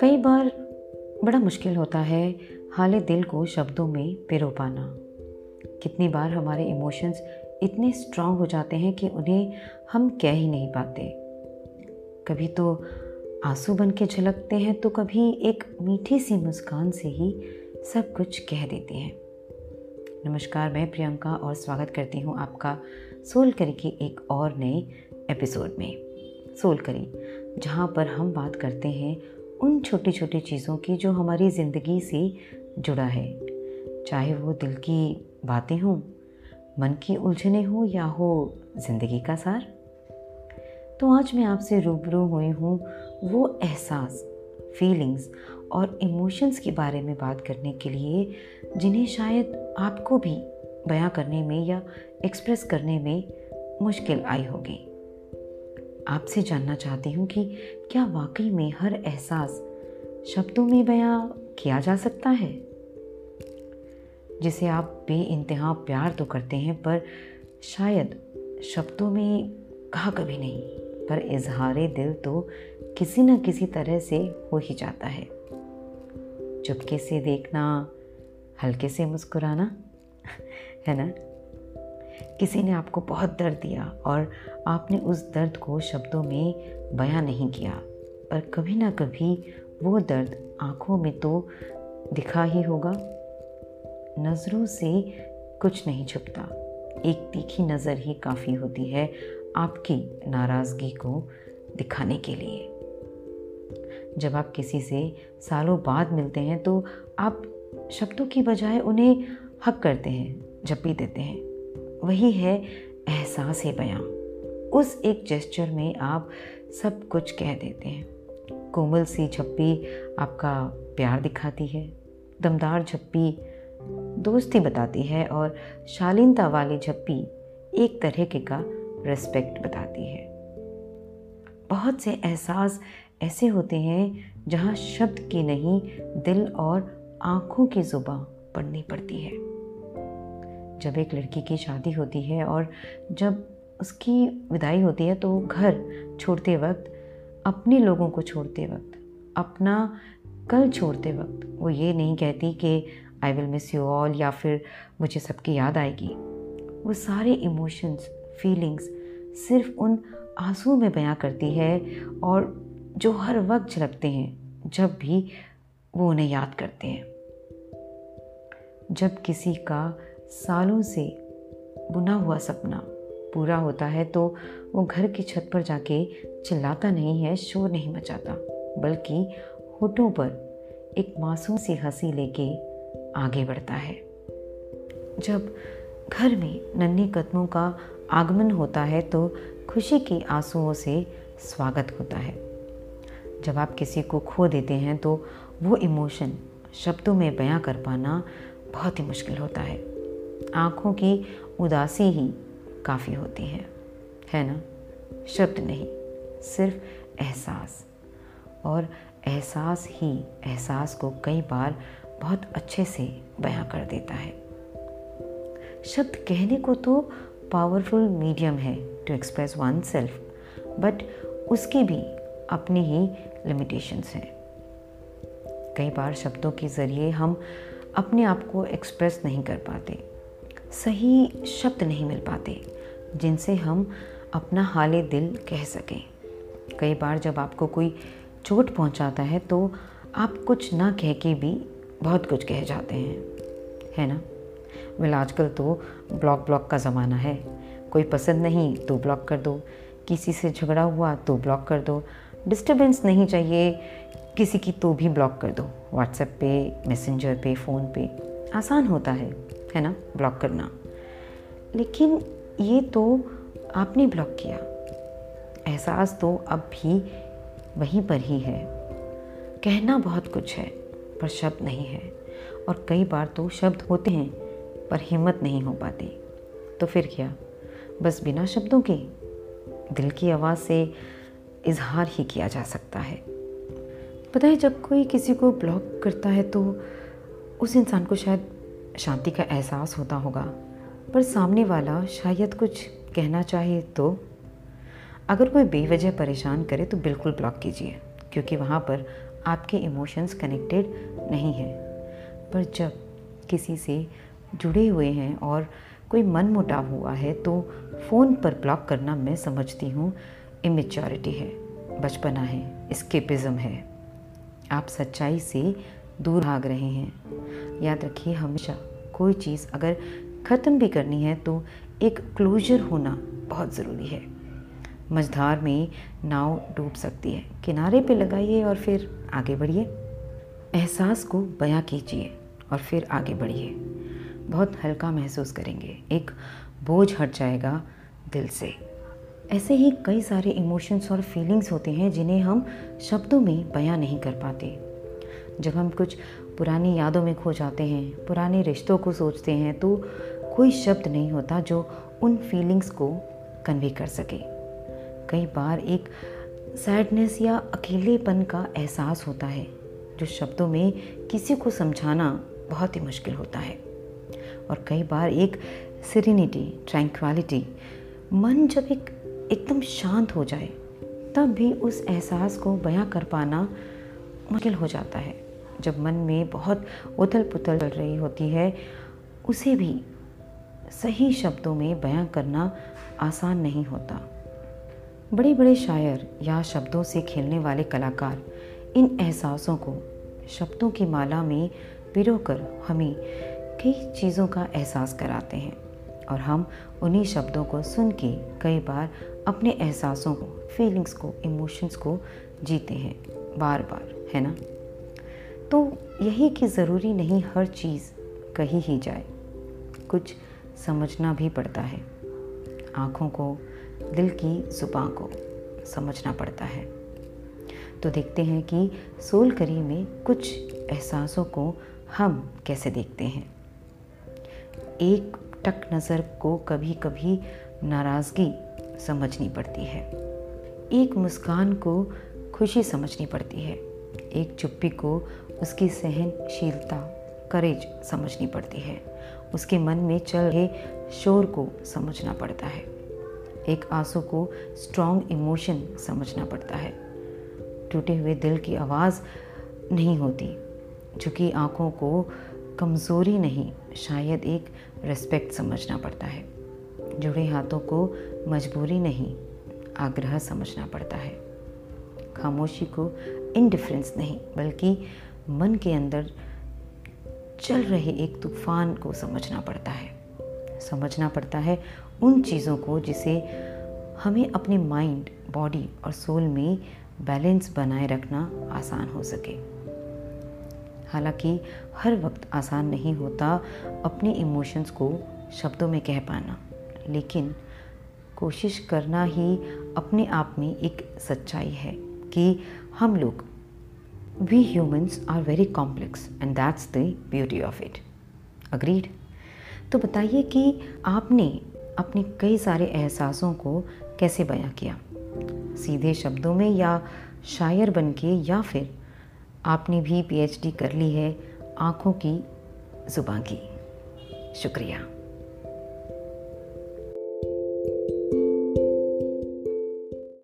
कई बार बड़ा मुश्किल होता है हाल दिल को शब्दों में पिरो पाना कितनी बार हमारे इमोशंस इतने स्ट्रांग हो जाते हैं कि उन्हें हम कह ही नहीं पाते। कभी तो आँसू बन के झलकते हैं तो कभी एक मीठी सी मुस्कान से ही सब कुछ कह देते हैं। नमस्कार, मैं प्रियंका और स्वागत करती हूँ आपका सोल करी के एक और नए एपिसोड में। सोल करी जहाँ पर हम बात करते हैं उन छोटी छोटी चीज़ों की जो हमारी ज़िंदगी से जुड़ा है। चाहे वो दिल की बातें हों, मन की उलझने हों या हो ज़िंदगी का सार। तो आज मैं आपसे रूबरू हुई हूँ वो एहसास फीलिंग्स और इमोशंस के बारे में बात करने के लिए, जिन्हें शायद आपको भी बयां करने में या एक्सप्रेस करने में मुश्किल आई होगी। आपसे जानना चाहती हूँ कि क्या वाकई में हर एहसास शब्दों में बयां किया जा सकता है? जिसे आप बे इंतहा प्यार तो करते हैं, पर शायद शब्दों में कहा कभी नहीं, पर इजहार दिल तो किसी न किसी तरह से हो ही जाता है। चुपके से देखना, हल्के से मुस्कुराना, है ना? किसी ने आपको बहुत दर्द दिया और आपने उस दर्द को शब्दों में बयां नहीं किया। पर कभी ना कभी वो दर्द आँखों में तो दिखा ही होगा। नज़रों से कुछ नहीं छुपता। एक तीखी नज़र ही काफ़ी होती है आपकी नाराज़गी को दिखाने के लिए। जब आप किसी से सालों बाद मिलते हैं तो आप शब्दों की बजाय उन्हें हक करते हैं, जपी देते हैं। वही है एहसास बयां। उस एक जेस्चर में आप सब कुछ कह देते हैं। कोमल सी झप्पी आपका प्यार दिखाती है, दमदार झप्पी दोस्ती बताती है और शालीनता वाली झप्पी एक तरह के का रिस्पेक्ट बताती है। बहुत से एहसास ऐसे होते हैं जहाँ शब्द की नहीं, दिल और आँखों की ज़ुबान पढ़नी पड़ती है। जब एक लड़की की शादी होती है और जब उसकी विदाई होती है तो घर छोड़ते वक्त, अपने लोगों को छोड़ते वक्त, अपना कल छोड़ते वक्त, वो ये नहीं कहती कि I will miss you all या फिर मुझे सबकी याद आएगी. वो सारे इमोशंस फीलिंग्स सिर्फ़ उन आँसू में बयां करती है और जो हर वक्त झलकते हैं, जब भी वो उन्हें याद करते हैं। जब किसी का सालों से बुना हुआ सपना पूरा होता है तो वो घर की छत पर जाके चिल्लाता नहीं है, शोर नहीं मचाता, बल्कि होठों पर एक मासूम सी हँसी लेके आगे बढ़ता है। जब घर में नन्हे कदमों का आगमन होता है तो खुशी के आंसुओं से स्वागत होता है। जब आप किसी को खो देते हैं तो वो इमोशन शब्दों में बयां कर पाना बहुत ही मुश्किल होता है। आँखों की उदासी ही काफ़ी होती है है ना? शब्द नहीं, सिर्फ़ एहसास। और एहसास ही एहसास को कई बार बहुत अच्छे से बयां कर देता है। शब्द कहने को तो पावरफुल मीडियम है to express oneself but उसकी भी अपनी ही लिमिटेशंस हैं। कई बार शब्दों के ज़रिए हम अपने आप को एक्सप्रेस नहीं कर पाते। सही शब्द नहीं मिल पाते, जिनसे हम अपना हाल दिल कह सकें। कई बार जब आपको कोई चोट पहुंचाता है तो आप कुछ ना कह के भी बहुत कुछ कह जाते हैं, है ना? वेल, आजकल तो ब्लॉक ब्लॉक का ज़माना है। कोई पसंद नहीं तो ब्लॉक कर दो। किसी से झगड़ा हुआ तो ब्लॉक कर दो। डिस्टरबेंस नहीं चाहिए, किसी की तो भी ब्लॉक कर दो। व्हाट्सएप पे मैसेंजर पे, फ़ोन पे। आसान होता है। है ना ब्लॉक करना। लेकिन ये तो आपने ब्लॉक किया। एहसास तो अब भी वहीं पर ही है। कहना बहुत कुछ है, पर शब्द नहीं है। और कई बार तो शब्द होते हैं, पर हिम्मत नहीं हो पाती। तो फिर क्या? बस बिना शब्दों के? दिल की आवाज़ से इजहार ही किया जा सकता है। पता है, जब कोई किसी को ब्लॉक करता है तो उस इंसान को शायद शांति का एहसास होता होगा, पर सामने वाला शायद कुछ कहना चाहे तो। अगर कोई बेवजह परेशान करे तो बिल्कुल ब्लॉक कीजिए, क्योंकि वहाँ पर आपके इमोशंस कनेक्टेड नहीं हैं। पर जब किसी से जुड़े हुए हैं और कोई मन मुटाव हुआ है तो फ़ोन पर ब्लॉक करना मैं समझती हूँ इमेच्योरिटी है, बचपना है स्केपिज़म है। आप सच्चाई से दूर भाग रहे हैं। याद रखिए, हमेशा कोई चीज़ अगर ख़त्म भी करनी है तो एक क्लोजर होना बहुत ज़रूरी है। मझधार में नाव डूब सकती है। किनारे पे लगाइए और फिर आगे बढ़िए। एहसास को बयां कीजिए और फिर आगे बढ़िए। बहुत हल्का महसूस करेंगे। एक बोझ हट जाएगा दिल से। ऐसे ही कई सारे इमोशंस और फीलिंग्स होते हैं जिन्हें हम शब्दों में बयां नहीं कर पाते। जब हम कुछ पुरानी यादों में खो जाते हैं, पुराने रिश्तों को सोचते हैं तो कोई शब्द नहीं होता जो उन फीलिंग्स को कन्वे कर सके। कई बार एक सैडनेस या अकेलेपन का एहसास होता है, जो शब्दों में किसी को समझाना बहुत ही मुश्किल होता है। और कई बार एक सिरिनिटी ट्रैंक्वालिटी मन जब एक, एकदम शांत हो जाए, तब भी उस एहसास को बयां कर पाना मुश्किल हो जाता है। जब मन में बहुत उथल पुथल चल रही होती है, उसे भी सही शब्दों में बयां करना आसान नहीं होता। बड़े बड़े शायर या शब्दों से खेलने वाले कलाकार इन एहसासों को शब्दों की माला में पिरोकर हमें कई चीज़ों का एहसास कराते हैं और हम उन्हीं शब्दों को सुन के कई बार अपने एहसासों को फीलिंग्स को इमोशंस को जीते हैं बार बार है ना? तो यही कि ज़रूरी नहीं हर चीज़ कही ही जाए। कुछ समझना भी पड़ता है। आँखों को, दिल की ज़ुबान को समझना पड़ता है। तो देखते हैं कि सोल करी में कुछ एहसासों को हम कैसे देखते हैं। एक टक नज़र को कभी कभी नाराज़गी समझनी पड़ती है। एक मुस्कान को खुशी समझनी पड़ती है। एक चुप्पी को उसकी सहनशीलता करेज समझनी पड़ती है। उसके मन में चल रहे शोर को समझना पड़ता है। एक आँसू को स्ट्रॉन्ग इमोशन समझना पड़ता है। टूटे हुए दिल की आवाज़ नहीं होती झुकी आँखों को कमज़ोरी नहीं, शायद एक रिस्पेक्ट समझना पड़ता है। जुड़े हाथों को मजबूरी नहीं, आग्रह समझना पड़ता है। खामोशी को इनडिफरेंस नहीं, बल्कि मन के अंदर चल रहे एक तूफ़ान को समझना पड़ता है। समझना पड़ता है उन चीज़ों को जिसे हमें अपने माइंड बॉडी और सोल में बैलेंस बनाए रखना आसान हो सके। हालाँकि हर वक्त आसान नहीं होता अपने इमोशंस को शब्दों में कह पाना, लेकिन कोशिश करना ही अपने आप में एक सच्चाई है कि हम लोग we humans are very complex and that's the beauty of it agreed तो बताइए कि आपने अपने कई सारे एहसासों को कैसे बयां किया? सीधे शब्दों में या शायर बन के या फिर आपने भी पीएचडी कर ली है आँखों की ज़ुबान की? शुक्रिया।